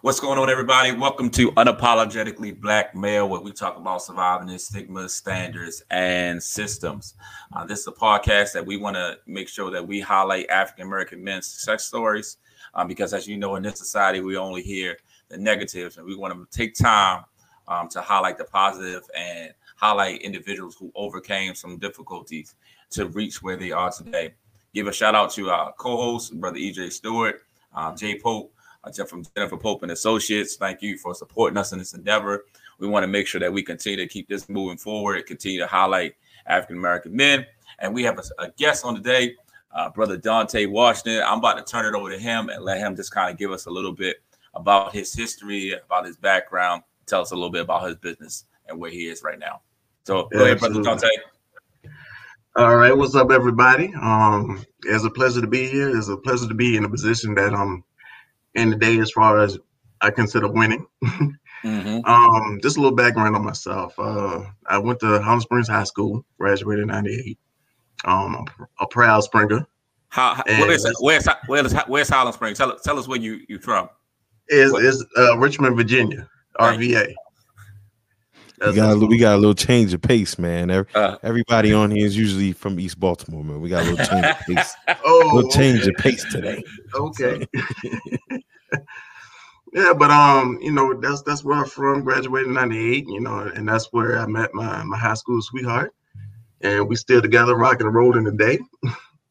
What's going on, everybody? Welcome to Unapologetically Black Male, where we talk about surviving in stigmas, standards, and systems. Uh, this is a podcast that we want to make sure that we highlight African American men's success stories, um, because as you know, in this society, we only hear the negatives, and we want to take time um, to highlight the positive and highlight individuals who overcame some difficulties to reach where they are today. Give a shout out to our co-host, brother EJ Stewart, uh, Jay Pope uh, from Jennifer Pope and Associates. Thank you for supporting us in this endeavor. We want to make sure that we continue to keep this moving forward, continue to highlight African American men. And we have a, a guest on today, uh, Brother Dante Washington. I'm about to turn it over to him and let him just kind of give us a little bit about his history, about his background, tell us a little bit about his business and where he is right now. So go ahead, Brother Dante. All right, what's up, everybody? Um, it's a pleasure to be here. It's a pleasure to be in a position that I'm in the day as far as I consider winning. mm-hmm. um, just a little background on myself. Uh, I went to Highland Springs High School, graduated in '98. Um, a, proud Springer. How, where's, where's, where's, where's Highland Springs? Tell, tell us where you you from. Is is uh, Richmond, Virginia, RVA. We got, a, we got a little change of pace, man. Uh, Everybody on here is usually from East Baltimore, man. We got a little change of pace. oh, a little change okay. of pace today. Okay. yeah, but um, you know, that's that's where I'm from. Graduated in '98, you know, and that's where I met my my high school sweetheart, and we still together, rocking and rolling today.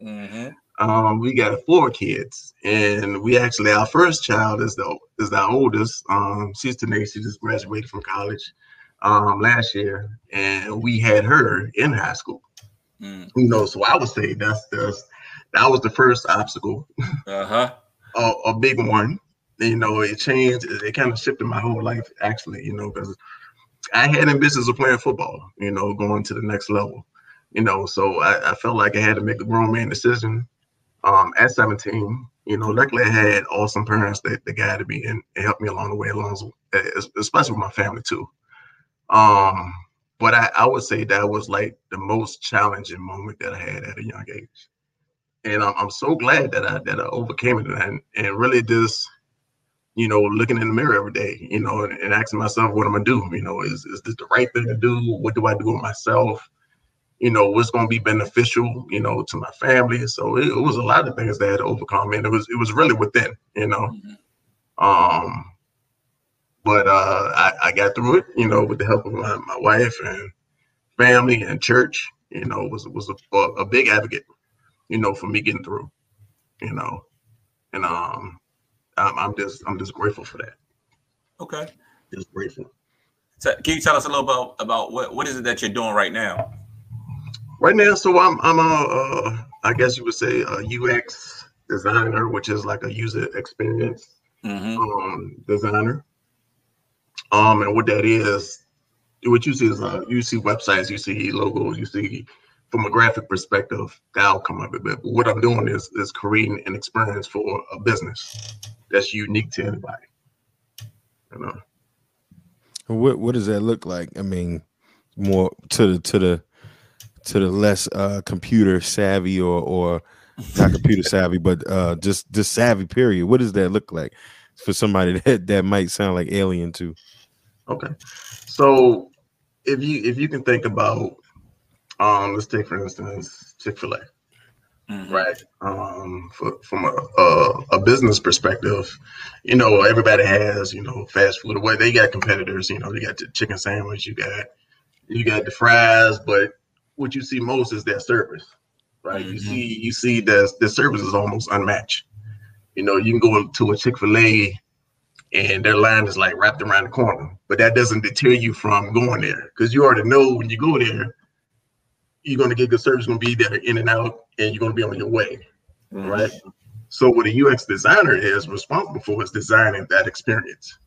Mm-hmm. Um, we got four kids, and we actually our first child is the is our oldest. Um, she's Tanae. She just graduated from college um, last year, and we had her in high school. Mm. You know, so I would say that's the that was the first obstacle. Uh-huh. a, a big one. You know, it changed. It, it kind of shifted my whole life, actually. You know, because I had ambitions of playing football. You know, going to the next level. You know, so I, I felt like I had to make a grown man decision. Um, at 17, you know, luckily I had awesome parents that, that guided me and, and helped me along the way, along especially with my family too. Um, but I, I would say that was like the most challenging moment that I had at a young age. And I'm, I'm so glad that I that I overcame it and, and really just, you know, looking in the mirror every day, you know, and, and asking myself, what am I do? You know, is, is this the right thing to do? What do I do with myself? You know, what's going to be beneficial, you know, to my family. So it, it, was a lot of things that I had to overcome, and it was it was really within, you know. Mm-hmm. Um, but uh, I, I, got through it, you know, with the help of my, my wife and family and church. You know, was was a, a, big advocate, you know, for me getting through. You know, and um, I'm, I'm just I'm just grateful for that. Okay, just grateful. So can you tell us a little about about what what is it that you're doing right now? Right now, so I'm I'm a uh, I guess you would say a UX designer, which is like a user experience mm-hmm. um, designer. Um, and what that is, what you see is uh, you see websites, you see logos, you see from a graphic perspective the outcome of it. But what I'm doing is is creating an experience for a business that's unique to anybody. You know. What what does that look like? I mean, more to the to the to the less uh, computer savvy or or not computer savvy, but uh, just just savvy. Period. What does that look like for somebody that that might sound like alien to? Okay. So if you if you can think about um let's take for instance Chick-fil-A. Mm-hmm. Right. Um for, from a, a, a business perspective, you know, everybody has, you know, fast food away. They got competitors, you know, they got the chicken sandwich, you got you got the fries, but what you see most is their service. Right. Mm-hmm. You see you see the the service is almost unmatched. You know, you can go to a Chick-fil-A and their line is like wrapped around the corner. But that doesn't deter you from going there because you already know when you go there, you're going to get good service, going to be there in and out, and you're going to be on your way, mm-hmm. right? So what a UX designer is responsible for is designing that experience.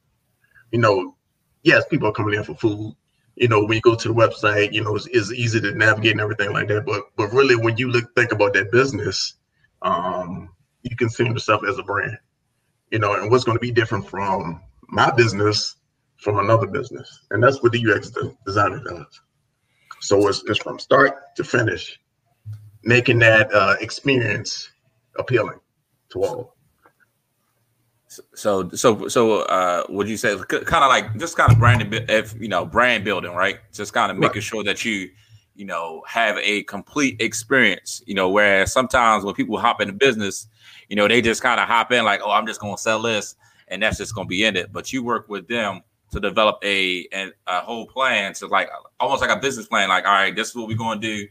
You know, yes, people are coming in for food. You know, when you go to the website, you know, it's, it's easy to navigate and everything like that. But but really, when you look think about that business, um, you can see yourself as a brand you know, and what's going to be different from my business from another business. And that's what the UX designer does. So it's, it's from start to finish, making that uh, experience appealing to all. So, so, so, uh, would you say kind of like just kind of brand, if you know, brand building, right? Just kind of making right. sure that you, you know, have a complete experience. You know, whereas sometimes when people hop into business, you know, they just kind of hop in like, oh, I'm just going to sell this, and that's just going to be in it. But you work with them to develop a, a a whole plan to like almost like a business plan. Like, all right, this is what we're going to do,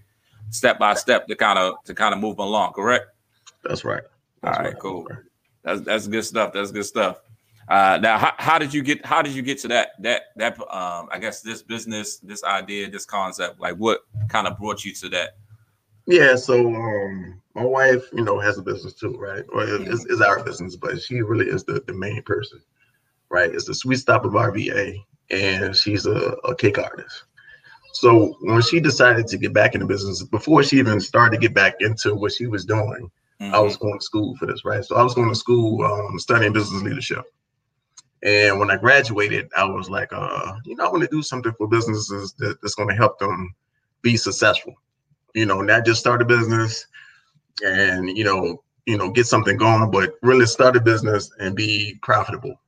step by step to kind of to kind of move along. Correct? That's right. That's all right, right. cool. That's that's good stuff. That's good stuff. Uh, now, how, how did you get how did you get to that that that um I guess this business, this idea, this concept? Like, what kind of brought you to that? Yeah, so um, my wife, you know, has a business too, right? Or it's, it's our business, but she really is the, the main person, right? It's the Sweet Stop of RVA, and she's a, a cake artist. So when she decided to get back in the business, before she even started to get back into what she was doing, Mm-hmm. I was going to school for this, right? So I was going to school um, studying business leadership. And when I graduated, I was like, uh, you know, I want to do something for businesses that, that's going to help them be successful. You know, not just start a business and you know, you know, get something going, but really start a business and be profitable.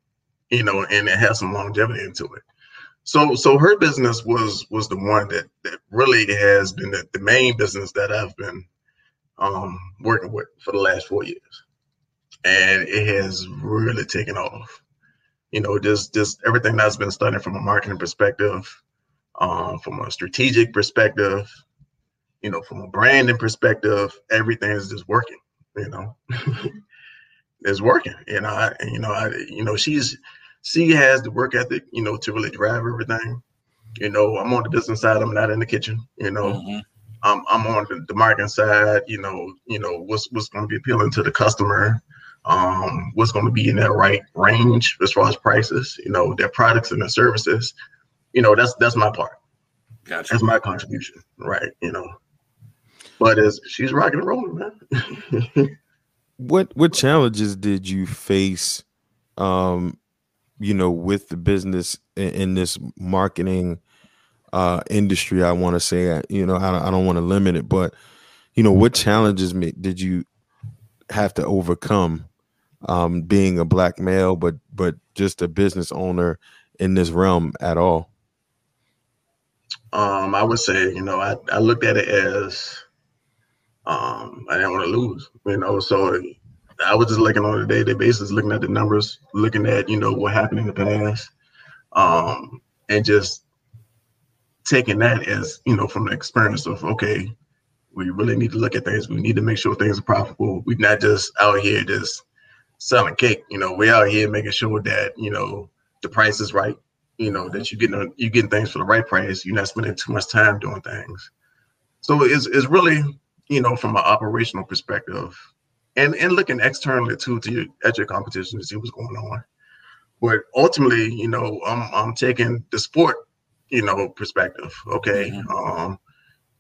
You know, and it has some longevity into it. So, so her business was was the one that that really has been the, the main business that I've been um, working with for the last four years, and it has really taken off. You know, just just everything that's been studied from a marketing perspective, um, from a strategic perspective, you know, from a branding perspective, everything is just working. You know, it's working. You know, I, you know, I, you know, she's she has the work ethic, you know, to really drive everything. You know, I'm on the business side. I'm not in the kitchen. You know, mm-hmm. I'm I'm on the, the marketing side. You know, you know what's what's going to be appealing to the customer. Um, what's going to be in that right range as far as prices. You know, their products and their services. You know, that's that's my part. Gotcha. That's my contribution, right? You know, but as she's rocking and rolling, man. what what challenges did you face? Um, you know, with the business in, in this marketing uh, industry. I want to say, you know, I I don't want to limit it, but you know, what challenges did you have to overcome um, being a black male, but but just a business owner in this realm at all? Um, I would say, you know, I, I looked at it as um, I didn't want to lose, you know, so I was just looking on a day-to-day basis, looking at the numbers, looking at, you know, what happened in the past, um, and just taking that as you know from the experience of okay we really need to look at things we need to make sure things are profitable we're not just out here just selling cake you know we're out here making sure that you know the price is right you know that you're getting you getting things for the right price you're not spending too much time doing things so it's, it's really you know from an operational perspective and and looking externally too to your, at your competition to see what's going on but ultimately you know i'm, I'm taking the sport you know, perspective. Okay. Mm-hmm. Um,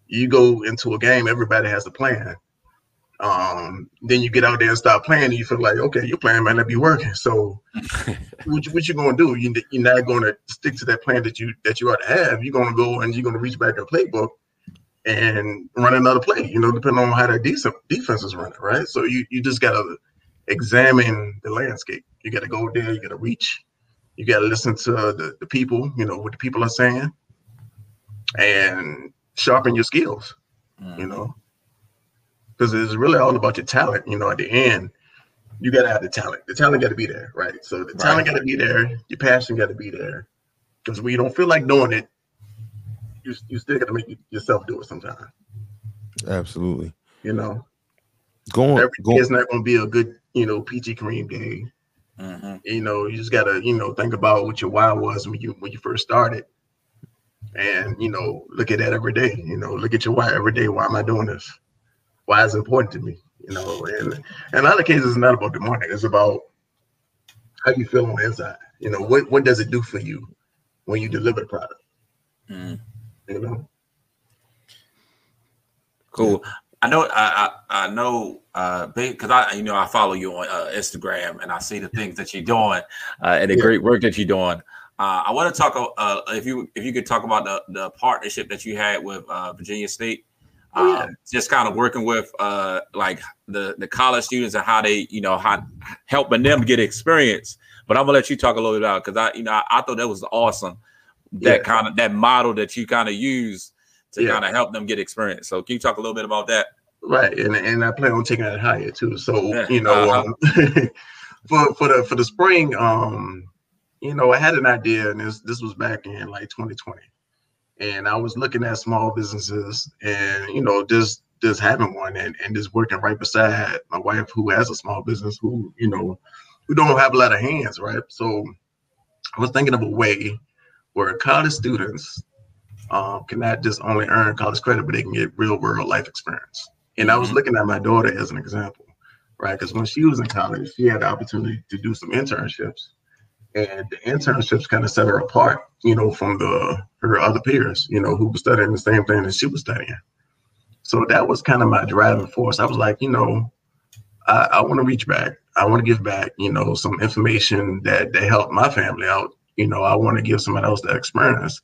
you go into a game, everybody has a plan. Um, then you get out there and start playing, and you feel like, okay, your plan might not be working. So, what, you, what you gonna do? You, you're not gonna stick to that plan that you that you ought to have. You're gonna go and you're gonna reach back a playbook and run another play. You know, depending on how that decent defense is running, right? So you you just gotta examine the landscape. You gotta go there. You gotta reach you got to listen to the, the people, you know, what the people are saying and sharpen your skills, mm. you know, because it's really all about your talent. You know, at the end, you got to have the talent. The talent got to be there, right? So the talent right. got to be there. Your passion got to be there. Because when you don't feel like doing it, you, you still got to make yourself do it sometimes. Absolutely. You know, going. Every go day is not going to be a good, you know, peachy cream day. Mm-hmm. You know, you just gotta, you know, think about what your why was when you when you first started. And you know, look at that every day. You know, look at your why every day. Why am I doing this? Why is it important to me? You know, and in other cases, it's not about the money. It's about how you feel on the inside. You know, what what does it do for you when you deliver the product? Mm. You know. Cool. I know I I, I know uh because I you know I follow you on uh, Instagram and I see the things that you're doing uh, and the yeah. great work that you're doing. Uh, I want to talk uh, if you if you could talk about the the partnership that you had with uh, Virginia State Oh, yeah. um, just kind of working with uh, like the the college students and how they, you know, how helping them get experience. But I'm gonna let you talk a little bit about because I, you know, I, I, thought that was awesome. That yeah. kind of that model that you kind of use to yeah. kind of help them get experience. So can you talk a little bit about that? Right, and and I plan on taking it higher too. So you know, uh-huh. um, for for the for the spring, um, you know, I had an idea, and this this was back in like 2020, and I was looking at small businesses, and you know, just just having one, and and just working right beside my wife who has a small business, who you know, who don't have a lot of hands, right? So I was thinking of a way where college students um, can not just only earn college credit, but they can get real world life experience. And I was mm-hmm. looking at my daughter as an example, right? Because when she was in college, she had the opportunity to do some internships, and the internships kind of set her apart, you know, from the her other peers, you know, who were studying the same thing that she was studying. So that was kind of my driving force. I was like, you know, I, I want to reach back. I want to give back, you know, some information that that helped my family out. You know, I want to give somebody else that experience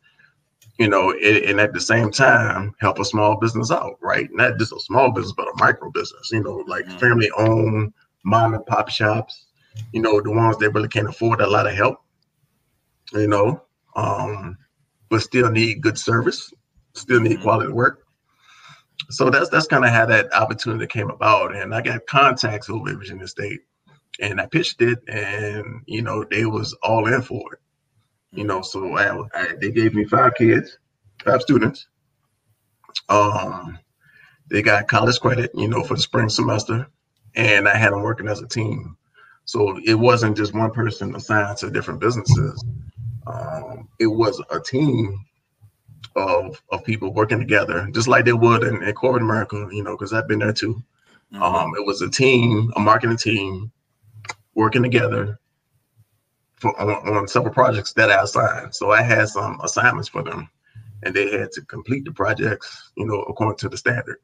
you know, and, and, at the same time help a small business out, right? Not just a small business, but a micro business, you know, like mm-hmm. family owned mom and pop shops, you know, the ones that really can't afford a lot of help, you know, um, but still need good service, still need mm-hmm. quality work. So that's that's kind of how that opportunity came about. And I got contacts over at Virginia State and I pitched it and you know, they was all in for it. You know, so I, I, they gave me five kids, five students. Um, they got college credit, you know, for the spring semester, and I had them working as a team. So it wasn't just one person assigned to different businesses. Um, it was a team of of people working together, just like they would in, in corporate America, you know, because I've been there too. Mm-hmm. Um, it was a team, a marketing team, working together for, on, on several projects that I assigned. So I had some assignments for them, and they had to complete the projects, you know, according to the standard.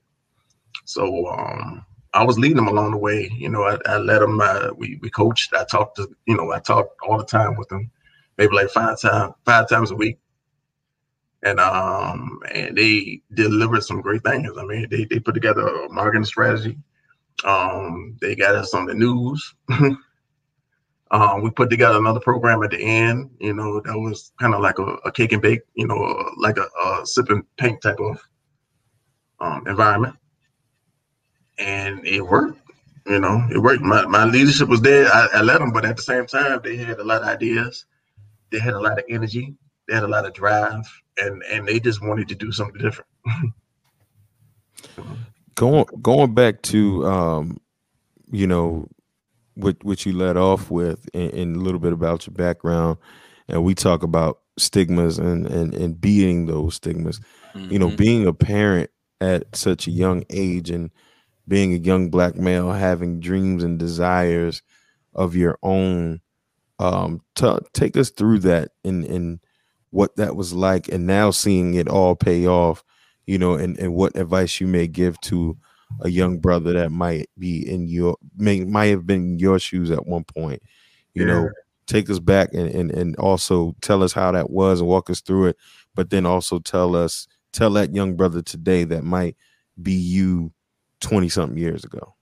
So um, I was leading them along the way. You know, I, I let them. Uh, we we coached. I talked to you know I talked all the time with them, maybe like five times five times a week. And um and they delivered some great things. I mean, they they put together a marketing strategy. Um, they got us on the news. Um, we put together another program at the end, you know, that was kind of like a, a, cake and bake, you know, like a, a sip and paint type of um, environment. And it worked, you know, it worked. My, my leadership was there. I, I let them, but at the same time, they had a lot of ideas. They had a lot of energy. They had a lot of drive, and and they just wanted to do something different. going going back to um, you know what what you led off with and, and, a little bit about your background and we talk about stigmas and and, and beating those stigmas mm-hmm. you know mm-hmm. being a parent at such a young age and being a young black male having dreams and desires of your own um t- take us through that and and what that was like and now seeing it all pay off you know and and what advice you may give to a young brother that might be in your may might have been in your shoes at one point. You yeah. know, take us back and, and and also tell us how that was and walk us through it, but then also tell us tell that young brother today that might be you 20 something years ago.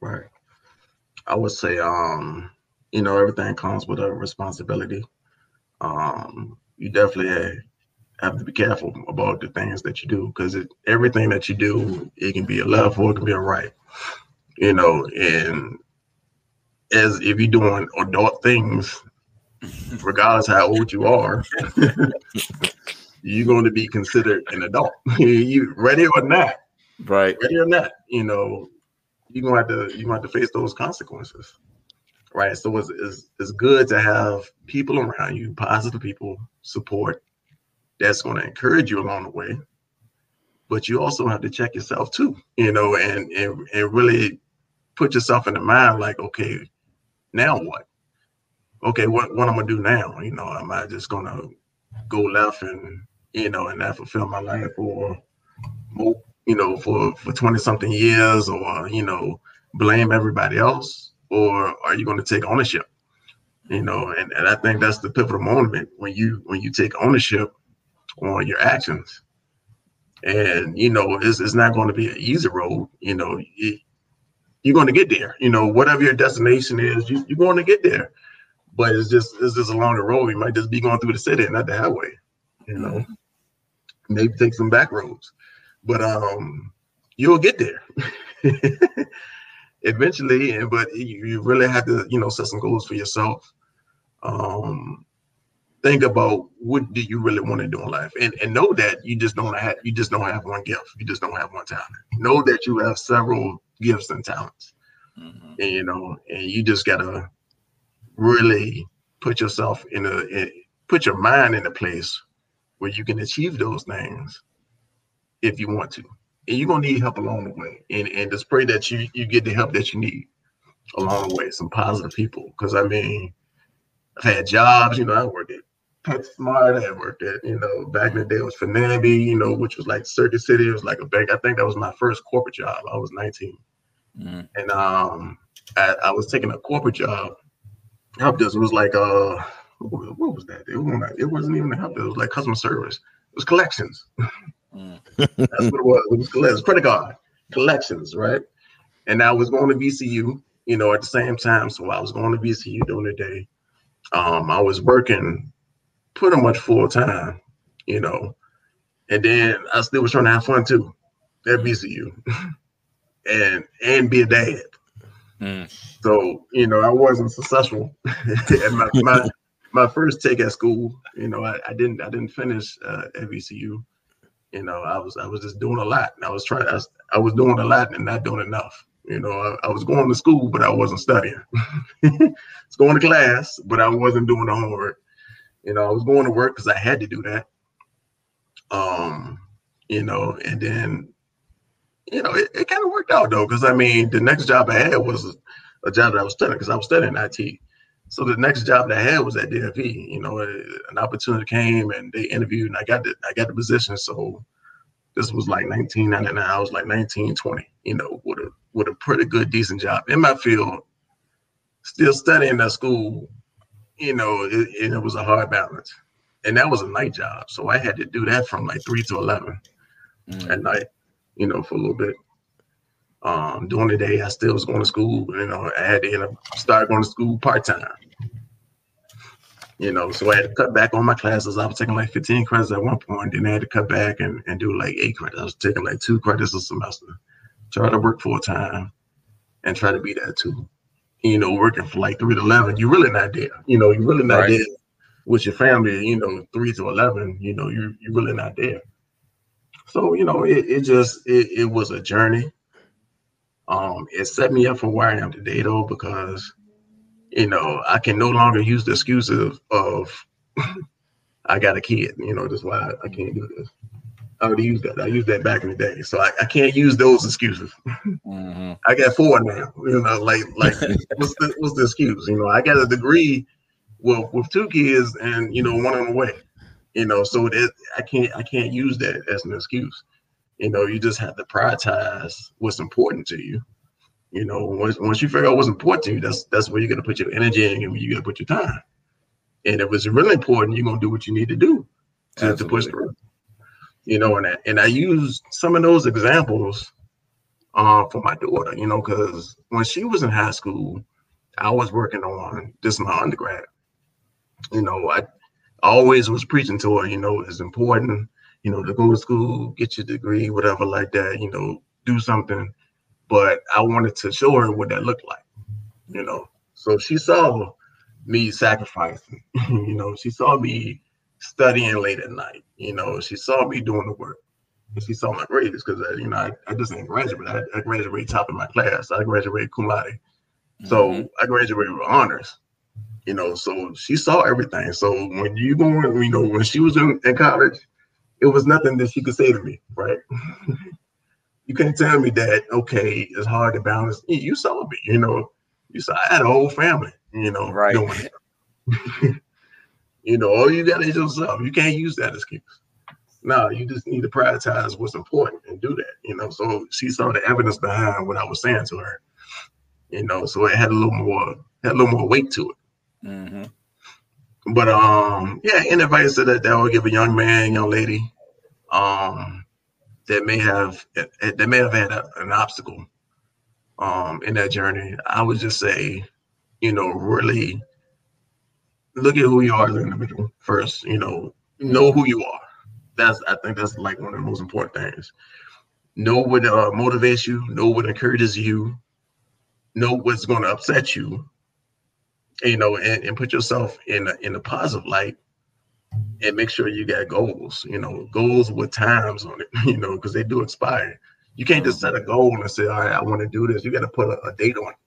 Right. I would say um, you know, everything comes with a responsibility. Um, you definitely have to be careful about the things that you do because everything that you do, it can be a left or it can be a right. You know, and as if you're doing adult things, regardless how old you are, you're going to be considered an adult. you ready or not? Right. Ready or not, you know, you're gonna have to you gonna have to face those consequences. Right. So it's, it's, it's good to have people around you, positive people, support, that's going to encourage you along the way. But you also have to check yourself too, you know, and and, and really put yourself in the mind like, okay, now what? Okay, what what I'm gonna do now? You know, am I just gonna go left and you know and not fulfill my life or more, you know, for for 20 something years or you know, blame everybody else? Or are you gonna take ownership? You know, and, and I think that's the pivotal moment when you when you take ownership on your actions. and you know it's, it's not going to be an easy road. You know, it, you're going to get there. You know, whatever your destination is, you, you're going to get there. But it's just it's just along the road. You might just be going through the city, and not the highway. You know, mm-hmm. maybe take some back roads, but um, you'll get there eventually. But you, you really have to, you know, set some goals for yourself. Um, think about what do you really want to do in life and, and know that you just don't have you just don't have one gift you just don't have one talent know that you have several gifts and talents mm-hmm. and you know and you just gotta really put yourself in a in, put your mind in a place where you can achieve those things if you want to and you're gonna need help along the way and and just pray that you you get the help that you need along the way some positive people because i mean i've had jobs you know i worked at PetSmart. I worked at, you know, back in the day it was Finnaby, you know, which was like Circuit City. It was like a bank. I think that was my first corporate job. I was 19. Mm-hmm. And um I, I, was taking a corporate job. Help desk was like uh what was that? It wasn't, it wasn't even a help desk, it was like customer service. It was collections. Mm. That's what it was. It was credit card, collections, right? And I was going to VCU, you know, at the same time. So I was going to VCU during the day. Um, I was working pretty much full time, you know. And then I still was trying to have fun too at VCU and and be a dad. Mm. So, you know, I wasn't successful at my, my, my first take at school. You know, I, I didn't I didn't finish uh, at VCU. You know, I was I was just doing a lot. and I was trying I was, I was doing a lot and not doing enough. You know, I, I was going to school, but I wasn't studying. I was going to class, but I wasn't doing the homework. You know, I was going to work because I had to do that. Um, you know, and then, you know, it, it kind of worked out though, because I mean, the next job I had was a, a job that I was studying because I was studying IT. So the next job that I had was at DFE. You know, an opportunity came and they interviewed, and I got the I got the position. So this was like 1999. I was like 19, 20. You know, with a with a pretty good, decent job in my field. Still studying at school, you know, it, it, was a hard balance. And that was a night job. So I had to do that from like three to 11 mm. at night, you know, for a little bit. Um, during the day, I still was going to school. You know, I had to end up start going to school part time. You know, so I had to cut back on my classes. I was taking like 15 credits at one point, then I had to cut back and, and do like eight credits. I was taking like two credits a semester, try to work full time and try to be that too you know, working for like three to eleven, you're really not there. You know, you're really not right. there with your family, you know, three to eleven, you know, you're you're really not there. So, you know, it, it just it, it was a journey. Um, it set me up for where I am today though, because you know, I can no longer use the excuses of I got a kid, you know, that's why I, I can't do this. I would use that. I used that back in the day, so I, I can't use those excuses. Mm-hmm. I got four now. You know, like like what's the what's the excuse? You know, I got a degree with with two kids and you know one on the way. You know, so that I can't I can't use that as an excuse. You know, you just have to prioritize what's important to you. You know, once once you figure out what's important to you, that's that's where you're gonna put your energy and you're gonna put your time. And if it's really important, you're gonna do what you need to do to, to push through you know, and I, and I use some of those examples uh, for my daughter, you know, because when she was in high school, I was working on this my undergrad. You know, I always was preaching to her, you know, it's important, you know, to go to school, get your degree, whatever like that, you know, do something. But I wanted to show her what that looked like, you know. So she saw me sacrificing, you know, she saw me studying late at night. You know, she saw me doing the work. And she saw my grades because, uh, you know, I, I just didn't graduate. I, I graduated top of my class. I graduated cum laude. Mm-hmm. So I graduated with honors. You know, so she saw everything. So when you going, you know, when she was in, in college, it was nothing that she could say to me, right? you can't tell me that, okay, it's hard to balance. You saw me, you know, you saw I had a whole family, you know, right. You know, all you got is yourself. You can't use that excuse. No, you just need to prioritize what's important and do that. You know, so she saw the evidence behind what I was saying to her. You know, so it had a little more had a little more weight to it. Mm-hmm. But um, yeah, any advice that that I would give a young man, young lady, um, that may have that may have had a, an obstacle um, in that journey, I would just say, you know, really look at who you are as an individual first. You know, know who you are. That's I think that's like one of the most important things. Know what uh, motivates you. Know what encourages you. Know what's going to upset you. You know, and, and put yourself in a, in a positive light and make sure you got goals, you know, goals with times on it, you know, because they do expire. You can't just set a goal and say, all right, I want to do this. You got to put a, a, date on it.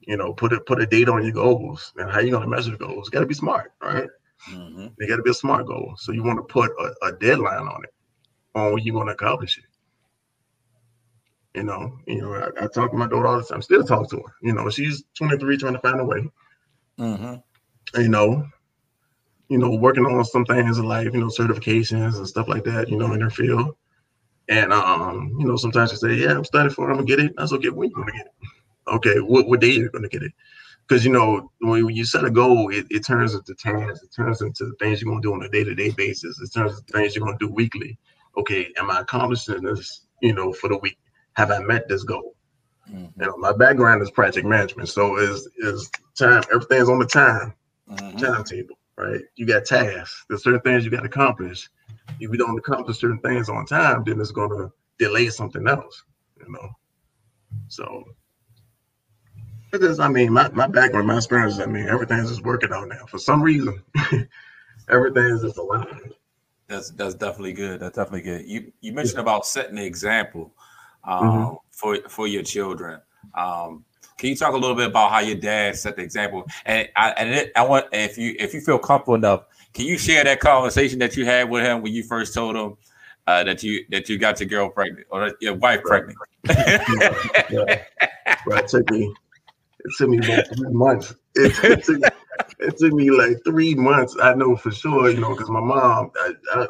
You know, put it put a date on your goals and how you gonna measure goals. Gotta be smart, right? Mm-hmm. They gotta be a smart goal. So you want to put a, a deadline on it, on when you're gonna accomplish it. You know, you know, I, I, talk to my daughter all the time. Still talk to her. You know, she's 23, trying to find a way. Mm-hmm. You know, you know, working on some things in life, you know, certifications and stuff like that, you know, in their field. And um, you know, sometimes you say, Yeah, I'm studying for it, I'm gonna get it. That's okay. When you gonna get it? Okay, what, what day you're gonna get it? Because you know, when you set a goal, it, it turns into tasks, it turns into the things you're gonna do on a day-to-day basis, it turns into things you're gonna do weekly. Okay, am I accomplishing this, you know, for the week? Have I met this goal? Mm-hmm. You know, my background is project management, so is is time, everything's on the time mm-hmm. timetable right? You got tasks. There's certain things you got to accomplish. If you don't accomplish certain things on time, then it's going to delay something else, you know. So, because I mean, my, my background, my experience, I mean, everything's just working out now. For some reason, everything's just aligned. That's that's definitely good. That's definitely good. You you mentioned about setting the example um, mm-hmm. for for your children. Um, can you talk a little bit about how your dad set the example? And I and it, I want if you if you feel comfortable enough, can you share that conversation that you had with him when you first told him uh, that you that you got your girl pregnant or your wife pregnant? yeah. Right, it took me it took me about three months. It, it, took, it took me like three months. I know for sure, you know, because my mom, I, I,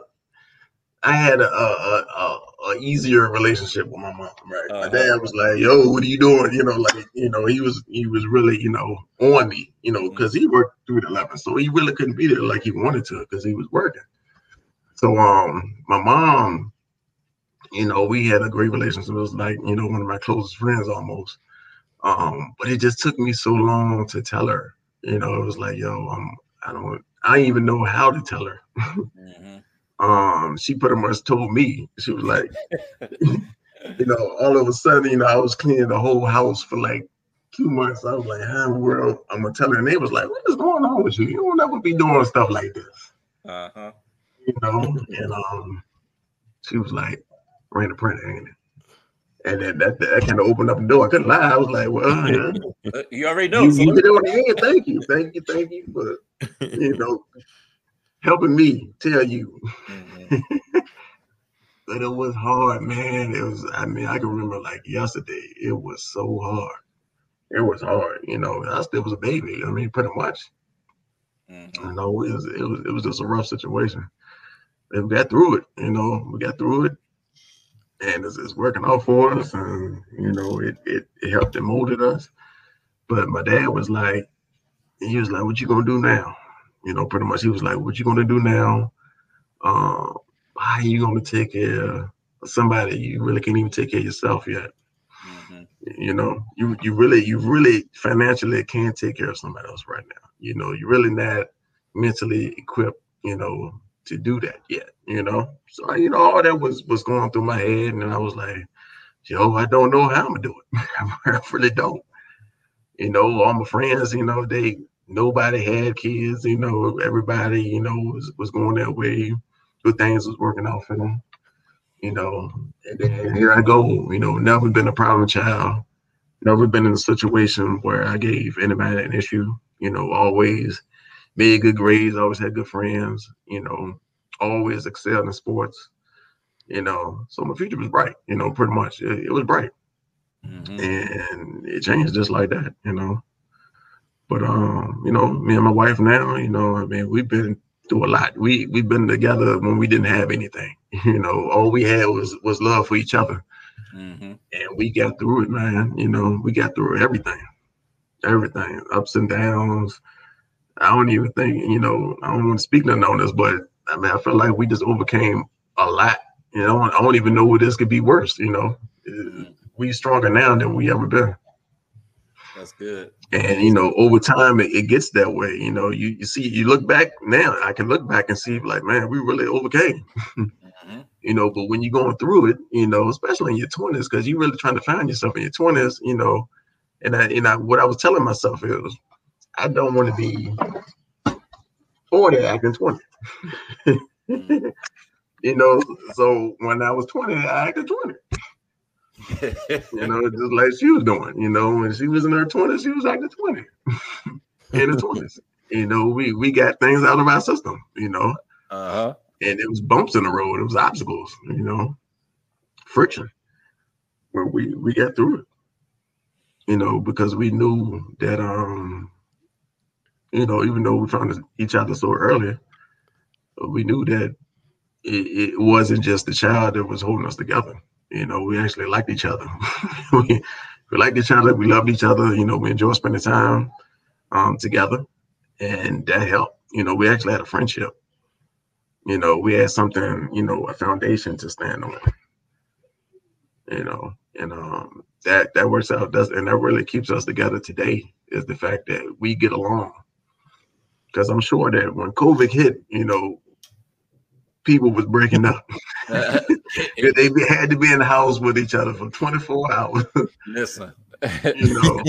I had a, a, a, a easier relationship with my mom. Right, uh-huh. my dad was like, "Yo, what are you doing?" You know, like you know, he was he was really you know on me, you know, because he worked through the eleven, so he really couldn't be there like he wanted to because he was working. So um, my mom, you know, we had a great relationship. It was like you know one of my closest friends almost. Um, but it just took me so long to tell her. You know, it was like, yo, um, I don't, I even know how to tell her. mm-hmm um, she pretty much told me, she was like, you know, all of a sudden, you know, I was cleaning the whole house for like two months. I was like, how in the world I'm gonna tell her? And they was like, what is going on with you? You don't ever be doing stuff like this. Uh-huh. You know, and um, she was like, ran the printer, ain't it? And then that, that kind of opened up the door. I couldn't lie. I was like, well, yeah. you already know. You, you hit it on the head. Thank you. Thank you. Thank you. But, you know, helping me tell you. Mm-hmm. but it was hard, man. It was, I mean, I can remember like yesterday, it was so hard. It was hard, you know. I still was a baby. I mean, pretty much. Mm-hmm. You know, it was, it was it was just a rough situation. And we got through it, you know, we got through it. And it's, it's working out for us, and you know, it, it it helped and molded us. But my dad was like, he was like, "What you gonna do now?" You know, pretty much he was like, "What you gonna do now? Um, how are you gonna take care of somebody you really can't even take care of yourself yet? Mm-hmm. You know, you you really you really financially can't take care of somebody else right now. You know, you're really not mentally equipped. You know, to do that yet. You know, so you know all that was was going through my head, and I was like, yo, I don't know how I'm gonna do it. I really don't. You know, all my friends, you know, they nobody had kids, you know, everybody, you know, was, was going that way. Good things was working out for them, you know. And then here I go, you know, never been a problem child, never been in a situation where I gave anybody an issue, you know, always made good grades, always had good friends, you know, always excelled in sports, you know. So my future was bright, you know, pretty much. It, it was bright. Mm-hmm. And it changed just like that, you know. But um, you know, me and my wife now, you know, I mean, we've been through a lot. We we've been together when we didn't have anything. You know, all we had was was love for each other, mm-hmm. and we got through it, man. You know, we got through everything, everything, ups and downs. I don't even think, you know, I don't want to speak nothing on this, but I mean, I feel like we just overcame a lot You know, I don't even know where this could be worse. You know, mm-hmm. we stronger now than we ever been. That's good. And you know, over time, it, it, gets that way. You know, you, you see, you look back now. I can look back and see, like, man, we really overcame. mm-hmm. You know, but when you're going through it, you know, especially in your twenties, because you're really trying to find yourself in your twenties. You know, and I, and I, what I was telling myself is, I don't want to be 40 acting 20. mm-hmm. you know, so when I was 20, I acted 20. You know, just like she was doing. You know, when she was in her 20s, she was acting 20 in the 20s. You know, we we got things out of our system, you know. Uh-huh. And it was bumps in the road, it was obstacles, you know, friction. But we we got through it. You know, because we knew that um, you know, even though we found each other so early, we knew that it, it wasn't just the child that was holding us together you know, we actually liked each other. we, we liked each other. We loved each other. You know, we enjoyed spending time um, together, and that helped. You know, we actually had a friendship. You know, we had something. You know, a foundation to stand on. You know, and um, that that works out. Does and that really keeps us together today is the fact that we get along. Because I'm sure that when COVID hit, you know, people was breaking up. Uh, they had to be in the house with each other for 24 hours. Listen, you know,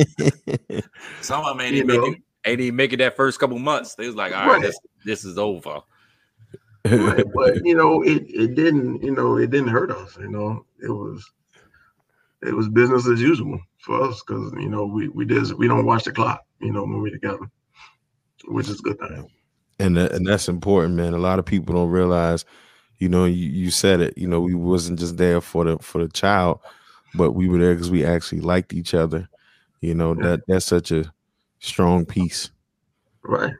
some of them ain't, even make, it, ain't even make it that first couple months. They was like, all right, right. This, this is over. right, but you know, it it didn't, you know, it didn't hurt us. You know, it was it was business as usual for us because you know we we did we don't watch the clock. You know, when we together, which is good thing and and that's important, man. A lot of people don't realize, you know, you, you said it. You know, we wasn't just there for the for the child, but we were there because we actually liked each other. You know that that's such a strong piece. Right,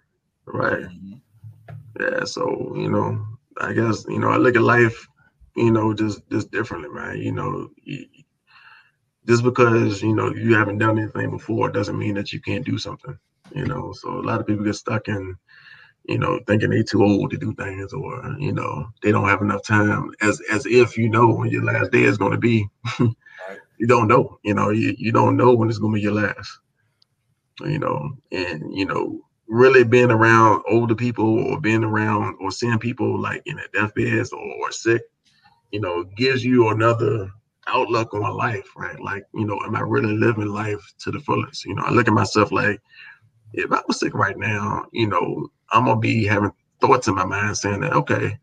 right. Mm-hmm. Yeah. So you know, I guess you know I look at life, you know, just just differently, man. You know, just because you know you haven't done anything before doesn't mean that you can't do something. You know, so a lot of people get stuck in you know, thinking they too old to do things or, you know, they don't have enough time as as if you know when your last day is gonna be. you don't know, you know, you, you don't know when it's gonna be your last. You know, and you know, really being around older people or being around or seeing people like in their deathbeds or, or sick, you know, gives you another outlook on life, right? Like, you know, am I really living life to the fullest? You know, I look at myself like if I was sick right now, you know, I'm gonna be having thoughts in my mind saying that, okay,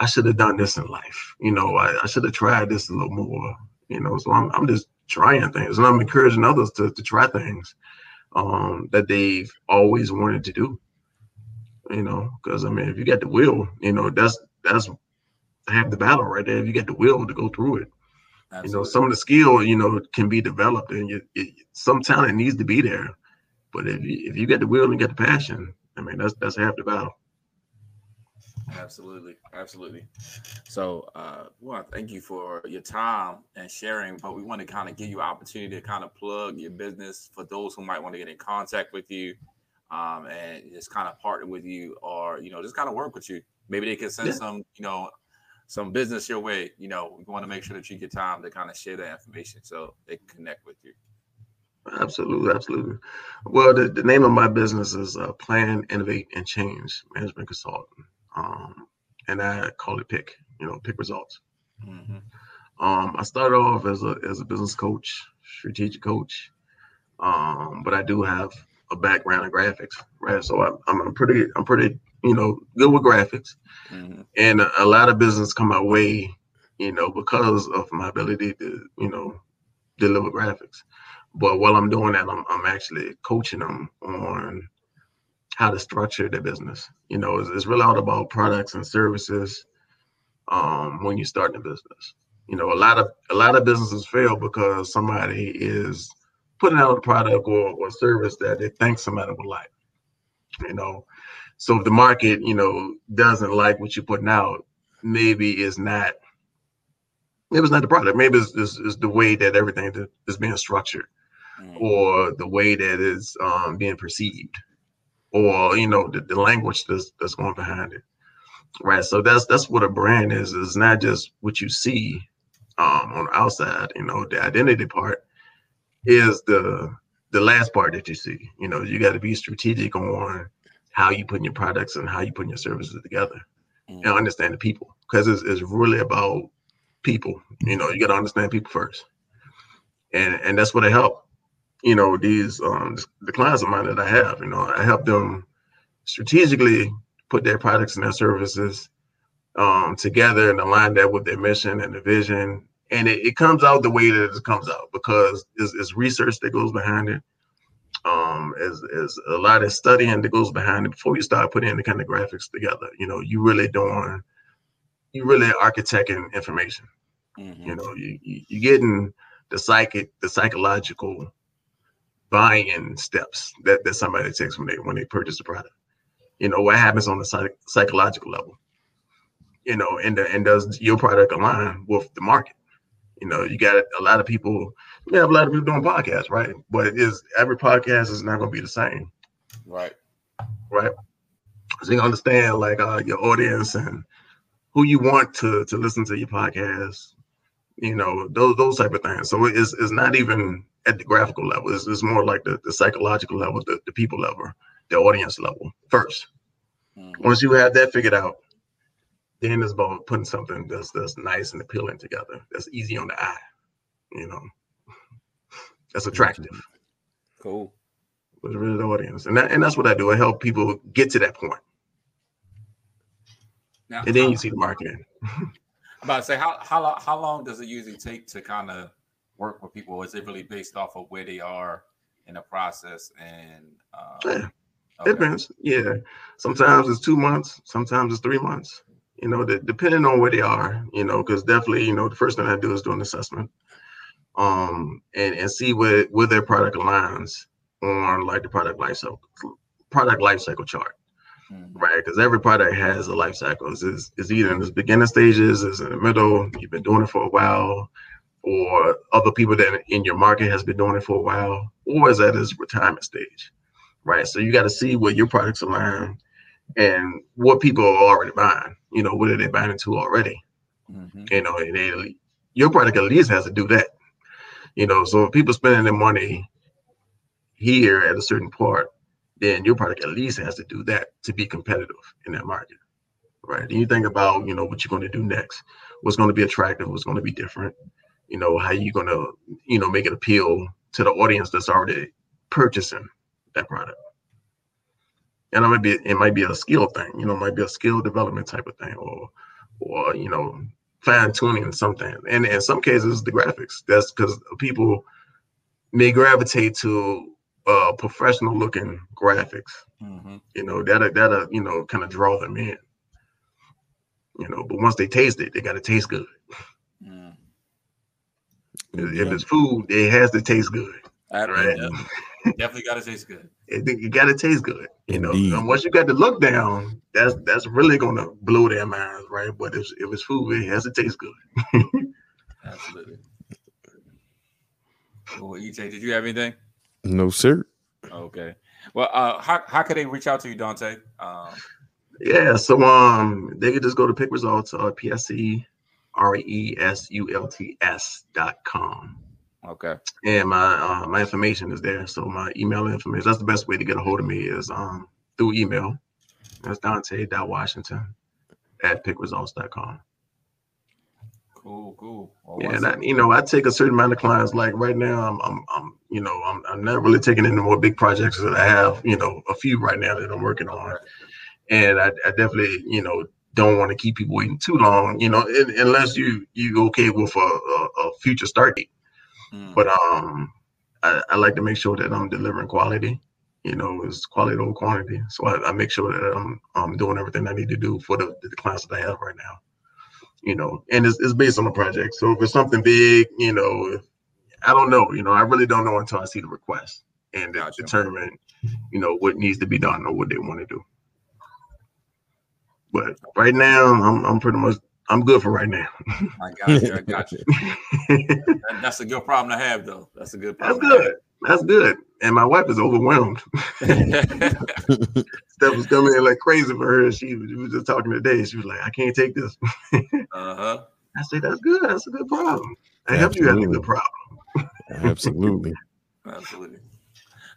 I should have done this in life. You know, I, I should have tried this a little more. You know, so I'm I'm just trying things and I'm encouraging others to, to try things um, that they've always wanted to do. You know, because I mean, if you got the will, you know, that's that's half the battle right there. If you get the will to go through it, Absolutely. you know, some of the skill, you know, can be developed, and you, it, some talent needs to be there. But if you, if you get the will and get the passion, I mean, that's that's half the battle. Absolutely, absolutely. So, uh, well, thank you for your time and sharing. But we want to kind of give you an opportunity to kind of plug your business for those who might want to get in contact with you, um, and just kind of partner with you, or you know, just kind of work with you. Maybe they can send yeah. some, you know, some business your way. You know, we want to make sure that you get time to kind of share that information so they can connect with you. Absolutely, absolutely. Well, the, the name of my business is uh, Plan, Innovate, and Change Management Consultant, um, and I call it PIC. You know, PIC Results. Mm-hmm. Um, I started off as a as a business coach, strategic coach, um, but I do have a background in graphics, right? So I, I'm, I'm pretty I'm pretty you know good with graphics, mm-hmm. and a, a lot of business come my way, you know, because of my ability to you know deliver graphics. But while I'm doing that, I'm, I'm actually coaching them on how to structure their business. You know, it's, it's really all about products and services um, when you start a business. You know, a lot of a lot of businesses fail because somebody is putting out a product or, or service that they think somebody would like. You know, so if the market, you know, doesn't like what you're putting out, maybe it's not maybe it's not the product. Maybe it's, it's, it's the way that everything is being structured mm. or the way that is um, being perceived or you know the, the language that's, that's going behind it right? So that's that's what a brand is. It's not just what you see um, on the outside. You know, the identity part is the the last part that you see. You know, you got to be strategic on how you put your products and how you put your services together, mm-hmm. and understand the people because it's, it's really about people. You know, you got to understand people first, and and that's what I help. You know, these um the clients of mine that I have. You know, I help them strategically put their products and their services um, together and align that with their mission and the vision. And it, it comes out the way that it comes out because it's, it's research that goes behind it. Um, is is a lot of studying that goes behind it before you start putting the kind of graphics together. You know, you really doing, you really architecting information. Mm-hmm. You know, you, you you getting the psychic, the psychological buying steps that, that somebody takes when they when they purchase a product. You know what happens on the psych- psychological level? You know and the, and does your product align with the market? You know you got a lot of people we have a lot of people doing podcasts right? But it is every podcast is not going to be the same. Right. Right? So you understand like uh, your audience and who you want to to listen to your podcast you know those those type of things. So it's, it's not even at the graphical level it's, it's more like the, the psychological level the, the people level the audience level 1st mm-hmm. Once you have that figured out, then it's about putting something that's that's nice and appealing together. That's easy on the eye, you know. That's attractive. Cool. Really the audience, and that, and that's what I do. I help people get to that point. Now, and then you see the marketing. I'm about to say how how how long does it usually take to kind of work with people? Is it really based off of where they are in the process and um, yeah. Okay. It depends. Yeah. Sometimes it's two months, sometimes it's three months. You know, the, depending on where they are, you know, because definitely, you know, the first thing I do is do an assessment. Um, and, and see where, where their product aligns on like the product life cycle product life cycle chart. Mm-hmm. Right, because every product has a life cycle. It's, it's either in the beginning stages, is in the middle. You've been doing it for a while, or other people that in your market has been doing it for a while, or is at its retirement stage right? So you got to see where your products align and what people are already buying. You know, what are they buying into already? Mm-hmm. You know, and they, your product at least has to do that. You know, so if people spending their money here at a certain part, then your product at least has to do that to be competitive in that market, right? And you think about, you know, what you're going to do next, what's going to be attractive, what's going to be different, you know, how you going to, you know, make it appeal to the audience that's already purchasing that product. And it might be it might be a skill thing, you know, it might be a skill development type of thing, or or you know, fine tuning something. And in some cases, the graphics. That's because people may gravitate to uh, professional looking graphics. Mm-hmm. You know, that'll that'll you know kind of draw them in. You know, but once they taste it, they got to taste good. If it's food, it has to taste good. right? Yeah. Definitely got to taste good. you got to taste good. You know, and once you got the look down, that's that's really gonna blow their minds, right? But if if it's food, it has to taste good. Absolutely. Well, EJ, did you have anything? No, sir. Okay. Well, uh, how how could they reach out to you, Dante? Um, yeah, so um, they could just go to pick results, uh, P S C R E S U L T S dot com. Okay. And my uh, my information is there. So my email information. That's the best way to get a hold of me is um through email. That's Dante.Washington at pickresults.com. Cool, cool. Well, yeah, and I, you know, I take a certain amount of clients. Like right now, I'm, I'm, I'm, you know, I'm, I'm not really taking any more big projects that I have. You know, a few right now that I'm working on, and I, I definitely, you know, don't want to keep people waiting too long. You know, unless you you okay with a, a, a future start date. Mm. But um, I, I, like to make sure that I'm delivering quality. You know, it's quality over quantity. So I, I, make sure that I'm, I'm doing everything I need to do for the, the clients that I have right now. You know, and it's, it's based on the project. So if it's something big, you know, I don't know. You know, I really don't know until I see the request and gotcha. determine, you know, what needs to be done or what they want to do. But right now, I'm I'm pretty much I'm good for right now. I got you. I got you. that, that's a good problem to have, though. That's a good problem. That's good. that's good. And my wife is overwhelmed. Stuff was coming in like crazy for her. She, she was just talking today. She was like, I can't take this. uh-huh. I say, that's good. That's a good problem. I help you have a good problem. Absolutely. Absolutely.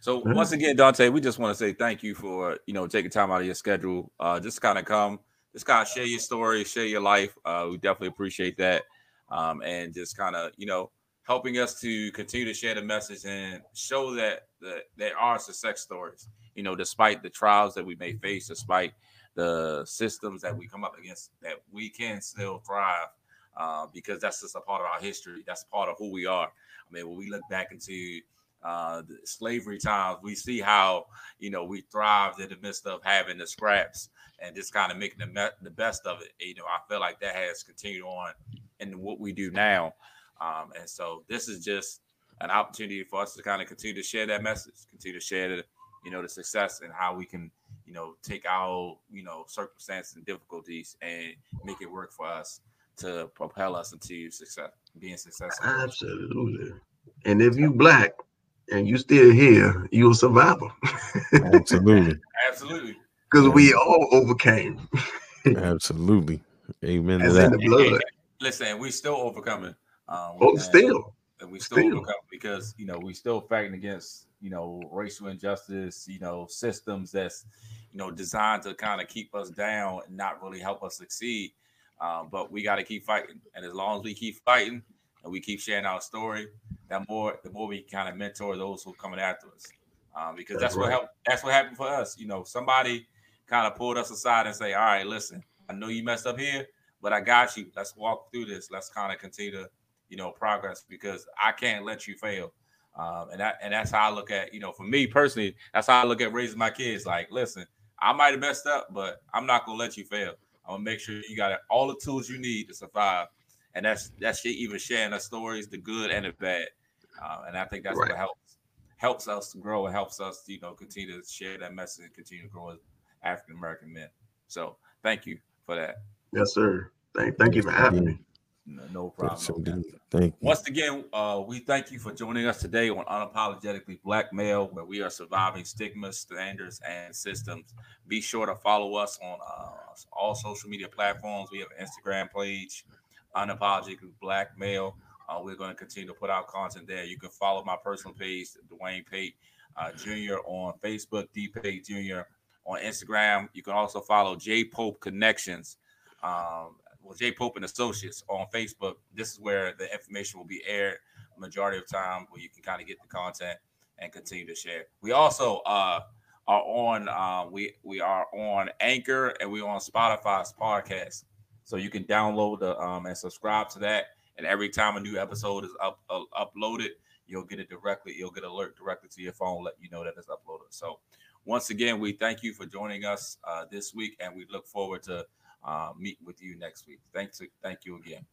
So once again, Dante, we just want to say thank you for you know taking time out of your schedule. Uh, just kind of come, just kind of share your story, share your life. Uh, we definitely appreciate that, um, and just kind of you know helping us to continue to share the message and show that, that there are success stories. You know, despite the trials that we may face, despite the systems that we come up against, that we can still thrive uh, because that's just a part of our history. That's part of who we are. I mean, when we look back into uh, slavery times, we see how you know we thrived in the midst of having the scraps and just kind of making the, me- the best of it. You know, I feel like that has continued on in what we do now. Um, and so this is just an opportunity for us to kind of continue to share that message, continue to share the, you know, the success and how we can, you know, take our, you know, circumstances and difficulties and make it work for us to propel us into success, being successful. Absolutely. And if you black and you still here, you're a survivor. Absolutely. Absolutely. Because we all overcame. Absolutely. Amen to that. Listen, we still overcoming. Um, oh, still, and we still, still. because you know we still fighting against you know racial injustice, you know systems that's you know designed to kind of keep us down and not really help us succeed. Um, but we got to keep fighting, and as long as we keep fighting and we keep sharing our story, that more the more we kind of mentor those who are coming after us, um, because that's, that's right. what helped. That's what happened for us. You know, somebody kind of pulled us aside and say, "All right, listen, I know you messed up here, but I got you. Let's walk through this. Let's kind of continue to you know, progress because I can't let you fail. Um, and that and that's how I look at, you know, for me personally, that's how I look at raising my kids. Like, listen, I might have messed up, but I'm not gonna let you fail. I'm gonna make sure you got all the tools you need to survive. And that's that's even sharing the stories, the good and the bad. Uh, and I think that's right. what helps helps us to grow and helps us, you know, continue to share that message and continue to grow as African American men. So thank you for that. Yes, sir. Thank, thank you for having me. No, no problem. thank you. Once again, uh, we thank you for joining us today on Unapologetically Black Male, where we are surviving stigmas, standards, and systems. Be sure to follow us on uh, all social media platforms. We have an Instagram page, Unapologetically Black Male. Uh, we're going to continue to put out content there. You can follow my personal page, Dwayne Pate uh, Jr. on Facebook, D Pate Jr. on Instagram. You can also follow J Pope Connections. Um, well, J Pope and Associates on Facebook. This is where the information will be aired majority of time, where you can kind of get the content and continue to share. We also uh, are on uh, we we are on Anchor and we're on Spotify's podcast, so you can download the um, and subscribe to that. And every time a new episode is up uh, uploaded, you'll get it directly. You'll get alert directly to your phone, let you know that it's uploaded. So once again, we thank you for joining us uh, this week, and we look forward to uh, meet with you next week. Thanks. Thank you again.